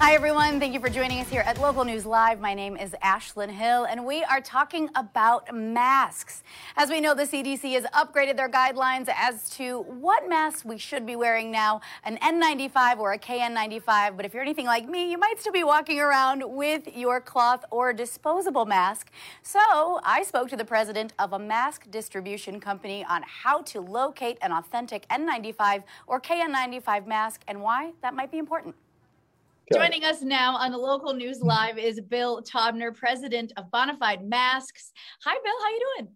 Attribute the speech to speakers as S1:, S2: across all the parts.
S1: Hi, everyone. Thank you for joining us here at Local News Live. My name is Ashlyn Hill, and we are talking about masks. As we know, the CDC has upgraded their guidelines as to what masks we should be wearing now an N95 or a KN95. But if you're anything like me, you might still be walking around with your cloth or disposable mask. So I spoke to the president of a mask distribution company on how to locate an authentic N95 or KN95 mask and why that might be important. Joining us now on the local news live is Bill Taubner, president of Bonafide Masks. Hi, Bill. How are you doing?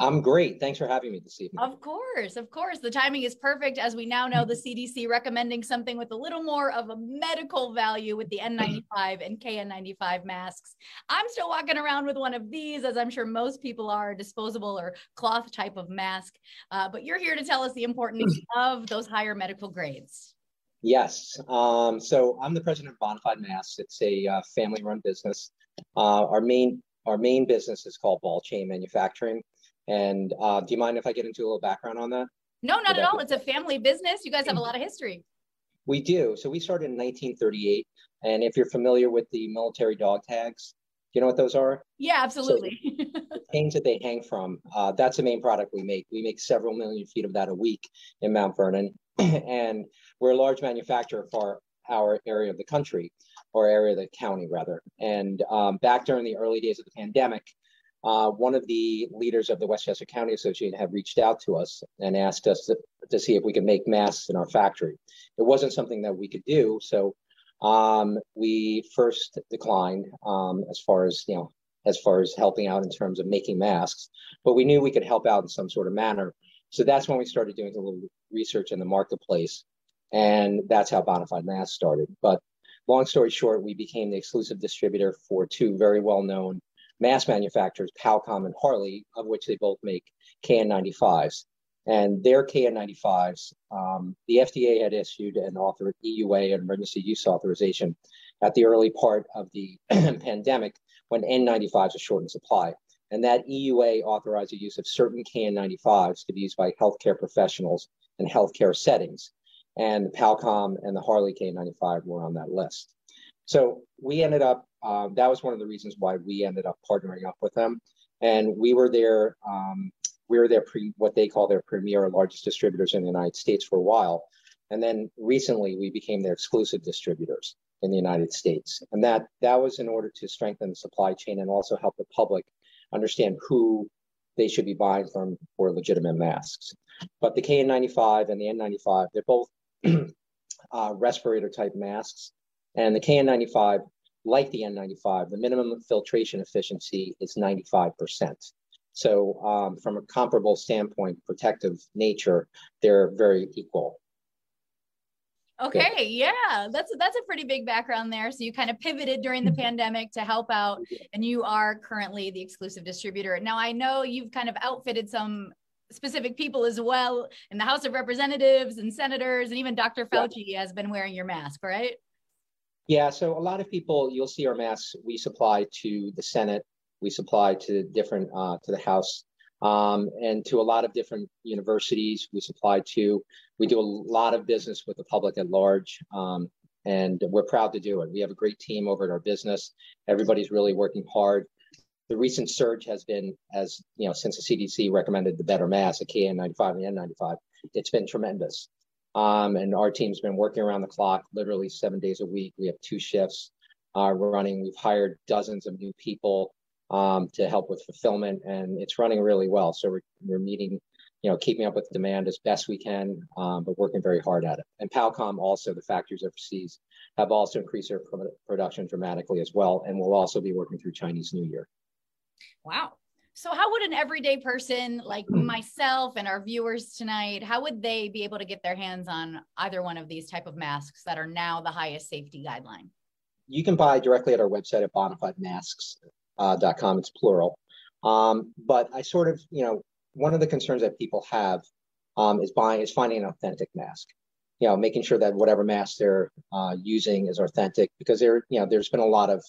S2: I'm great. Thanks for having me this evening.
S1: Of course, of course. The timing is perfect as we now know the CDC recommending something with a little more of a medical value with the N95 and KN95 masks. I'm still walking around with one of these, as I'm sure most people are, disposable or cloth type of mask. Uh, but you're here to tell us the importance of those higher medical grades.
S2: Yes. Um, so I'm the president of Bonafide Masks. It's a uh, family-run business. Uh, our main our main business is called Ball Chain Manufacturing. And uh, do you mind if I get into a little background on that?
S1: No, not at all. It's a family business. You guys have a lot of history.
S2: We do. So we started in 1938. And if you're familiar with the military dog tags, you know what those are?
S1: Yeah, absolutely.
S2: So the things that they hang from, uh, that's the main product we make. We make several million feet of that a week in Mount Vernon. and we're a large manufacturer for our area of the country or area of the county rather. And um, back during the early days of the pandemic, uh, one of the leaders of the Westchester County Association had reached out to us and asked us to, to, see if we could make masks in our factory. It wasn't something that we could do, so um, we first declined um, as far as you know, as far as helping out in terms of making masks. But we knew we could help out in some sort of manner. So that's when we started doing a little research in the marketplace and that's how Bonafide Mass started. But long story short, we became the exclusive distributor for two very well known mass manufacturers, Powecom and Harley, of which they both make KN95s. And their KN95s, um, the FDA had issued an author EUA, an emergency use authorization, at the early part of the pandemic when N95s were short in supply. And that EUA authorized the use of certain KN95s to be used by healthcare professionals in healthcare settings and the Powecom and the Harley K95 were on that list. So we ended up, uh, that was one of the reasons why we ended up partnering up with them. And we were their, um, we were their pre, what they call their premier largest distributors in the United States for a while. And then recently we became their exclusive distributors in the United States. And that, that was in order to strengthen the supply chain and also help the public understand who they should be buying from for legitimate masks. But the KN95 and the N95, they're both uh, respirator type masks. And the KN95, like the N95, the minimum filtration efficiency is 95%. So, um, from a comparable standpoint, protective nature, they're very equal.
S1: Okay, yeah, that's that's a pretty big background there. So you kind of pivoted during the mm-hmm. pandemic to help out, and you are currently the exclusive distributor. Now I know you've kind of outfitted some specific people as well in the House of Representatives and senators, and even Dr. Fauci has been wearing your mask, right?
S2: Yeah, so a lot of people, you'll see our masks we supply to the Senate, we supply to different, uh, to the House, um, and to a lot of different universities we supply to. We do a lot of business with the public at large. Um, and we're proud to do it. We have a great team over at our business. Everybody's really working hard the recent surge has been, as you know, since the CDC recommended the better mask, the KN95 and N95, it's been tremendous. Um, and our team's been working around the clock, literally seven days a week. We have two shifts uh, running. We've hired dozens of new people um, to help with fulfillment, and it's running really well. So we're, we're meeting, you know, keeping up with demand as best we can, um, but working very hard at it. And Powecom also, the factories overseas, have also increased their production dramatically as well, and we'll also be working through Chinese New Year.
S1: Wow. So, how would an everyday person like hmm. myself and our viewers tonight, how would they be able to get their hands on either one of these type of masks that are now the highest safety guideline?
S2: You can buy directly at our website at bonafidemasks.com. Uh, it's plural. Um, but I sort of, you know, one of the concerns that people have um, is buying is finding an authentic mask. You know, making sure that whatever mask they're uh, using is authentic because there, you know, there's been a lot of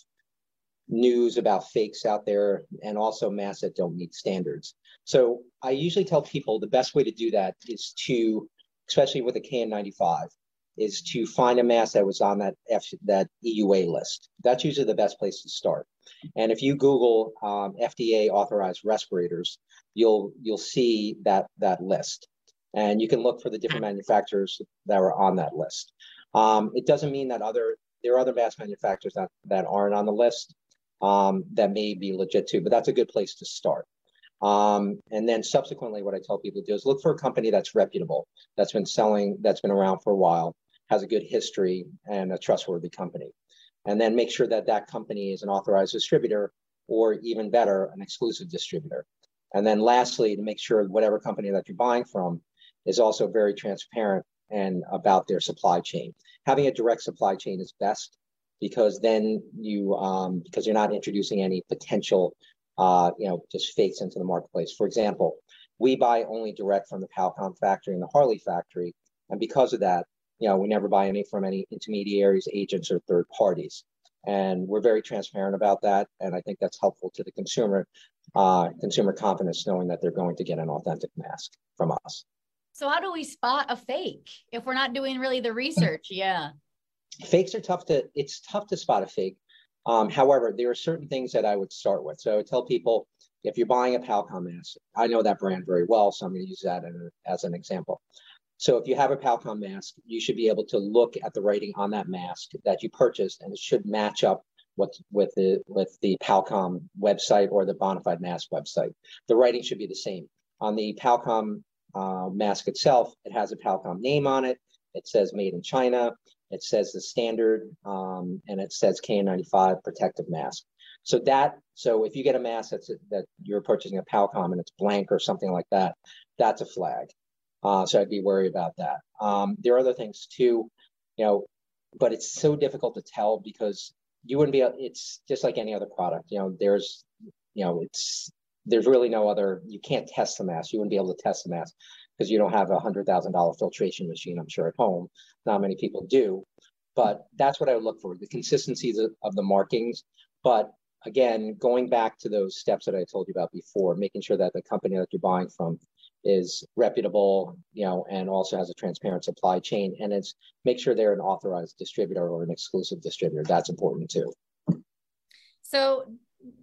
S2: news about fakes out there and also masks that don't meet standards. So I usually tell people the best way to do that is to, especially with a KN95, is to find a mask that was on that F, that EUA list. That's usually the best place to start. And if you Google um, FDA authorized respirators, you'll you'll see that that list, and you can look for the different manufacturers that are on that list. Um, it doesn't mean that other there are other mask manufacturers that, that aren't on the list um, that may be legit too, but that's a good place to start. Um, and then subsequently, what I tell people to do is look for a company that's reputable, that's been selling, that's been around for a while, has a good history, and a trustworthy company. And then make sure that that company is an authorized distributor, or even better, an exclusive distributor. And then lastly, to make sure whatever company that you're buying from is also very transparent and about their supply chain. Having a direct supply chain is best because then you um, because you're not introducing any potential uh, you know just fakes into the marketplace. For example, we buy only direct from the Powecom factory and the Harley factory, and because of that, you know we never buy any from any intermediaries, agents, or third parties. And we're very transparent about that, and I think that's helpful to the consumer, uh, consumer confidence, knowing that they're going to get an authentic mask from us.
S1: So how do we spot a fake if we're not doing really the research? Yeah.
S2: Fakes are tough to it's tough to spot a fake. Um, however, there are certain things that I would start with. So I would tell people if you're buying a Powecom mask, I know that brand very well, so I'm going to use that as an example. So if you have a Powecom mask, you should be able to look at the writing on that mask that you purchased, and it should match up with with the with the Powecom website or the Bonafide Mask website. The writing should be the same. On the Powecom uh, mask itself, it has a Powecom name on it. It says made in China. It says the standard, um, and it says KN95 protective mask. So that, so if you get a mask that's that you're purchasing a Powecom and it's blank or something like that, that's a flag. Uh, so I'd be worried about that. Um, there are other things too, you know, but it's so difficult to tell because you wouldn't be. It's just like any other product. You know, there's, you know, it's there's really no other, you can't test the mask. You wouldn't be able to test the mask because you don't have a hundred thousand dollar filtration machine, I'm sure at home. Not many people do, but that's what I would look for, the consistency of, of the markings. But again, going back to those steps that I told you about before, making sure that the company that you're buying from is reputable, you know, and also has a transparent supply chain, and it's make sure they're an authorized distributor or an exclusive distributor. That's important too.
S1: So,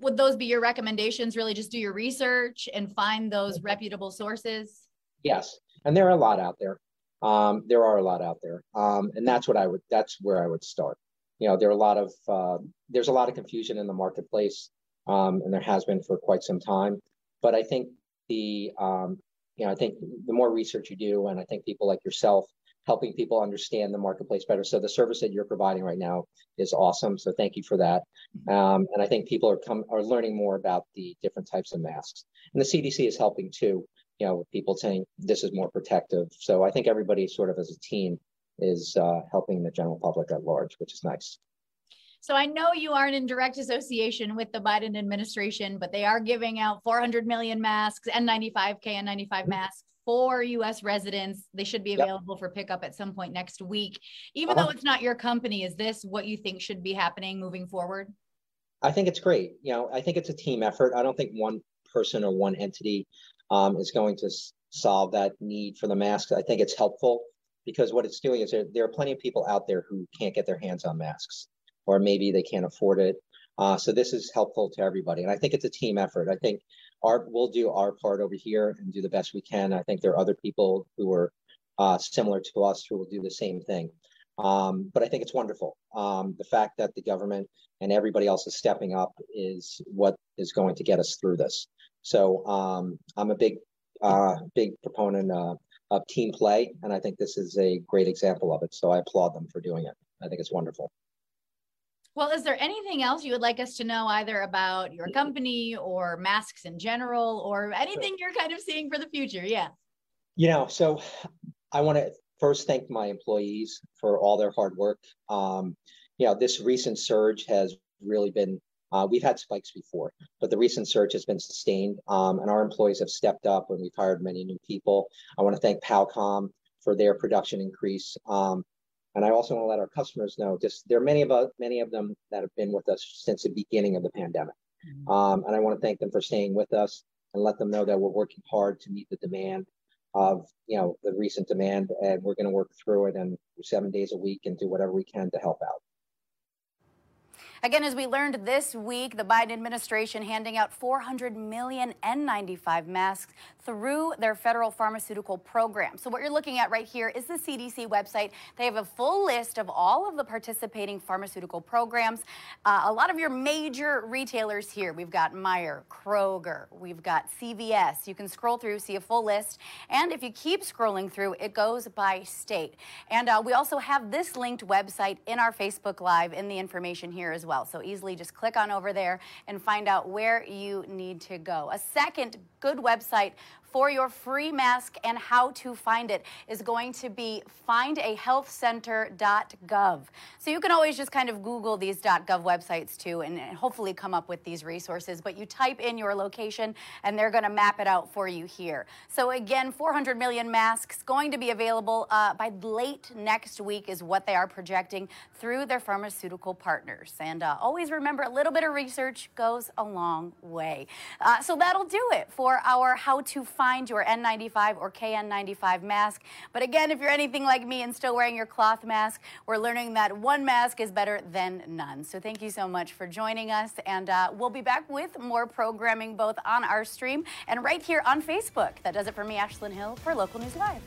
S1: would those be your recommendations? Really, just do your research and find those reputable sources.
S2: Yes, and there are a lot out there. Um, there are a lot out there, um, and that's what I would. That's where I would start. You know, there are a lot of uh, there's a lot of confusion in the marketplace, um, and there has been for quite some time. But I think the um, you know I think the more research you do, and I think people like yourself helping people understand the marketplace better. So the service that you're providing right now is awesome. So thank you for that. Um, and I think people are come are learning more about the different types of masks. And the CDC is helping too. You know, people saying this is more protective. So I think everybody sort of as a team is uh, helping the general public at large, which is nice.
S1: So I know you aren't in direct association with the Biden administration, but they are giving out 400 million masks, N95, KN95 masks for US residents. They should be available yep. for pickup at some point next week. Even uh-huh. though it's not your company, is this what you think should be happening moving forward?
S2: I think it's great. You know, I think it's a team effort. I don't think one person or one entity um, is going to s- solve that need for the masks. I think it's helpful because what it's doing is there, there, are plenty of people out there who can't get their hands on masks, or maybe they can't afford it. Uh, so this is helpful to everybody, and I think it's a team effort. I think our we'll do our part over here and do the best we can. I think there are other people who are uh, similar to us who will do the same thing. Um, but I think it's wonderful. Um, the fact that the government and everybody else is stepping up is what is going to get us through this. So um, I'm a big, uh, big proponent uh, of team play, and I think this is a great example of it. So I applaud them for doing it. I think it's wonderful.
S1: Well, is there anything else you would like us to know either about your company or masks in general or anything you're kind of seeing for the future? Yeah.
S2: You know, so I want to first thank my employees for all their hard work. Um, you know, this recent surge has really been, uh, we've had spikes before, but the recent surge has been sustained um, and our employees have stepped up and we've hired many new people. I want to thank Powecom for their production increase. Um, and I also want to let our customers know just there are many of us, many of them that have been with us since the beginning of the pandemic. Mm-hmm. Um, and I want to thank them for staying with us and let them know that we're working hard to meet the demand. of you know the recent demand, and we're going to work through it and seven days a week and do whatever we can to help out.
S1: Again, as we learned this week, the Biden administration handing out 400 million N95 masks through their federal pharmaceutical program. So, what you're looking at right here is the CDC website. They have a full list of all of the participating pharmaceutical programs. Uh, a lot of your major retailers here. We've got Meijer, Kroger, we've got CVS. You can scroll through, see a full list. And if you keep scrolling through, it goes by state. And uh, we also have this linked website in our Facebook Live in the information here as well well. So easily just click on over there and find out where you need to go. A second good website for your free mask and how to find it is going to be findahealthcenter.gov. So you can always just kind of Google these .gov websites too and hopefully come up with these resources. But you type in your location and they're going to map it out for you here. So again, 400 million masks going to be available uh, by late next week is what they are projecting through their pharmaceutical partners. And uh, always remember, a little bit of research goes a long way. Uh, so that'll do it for our how to find find your N95 or KN95 mask. But again, if you're anything like me and still wearing your cloth mask, we're learning that one mask is better than none. So thank you so much for joining us. And uh, we'll be back with more programming both on our stream and right here on Facebook. That does it for me, Ashlyn Hill, for Local News Live.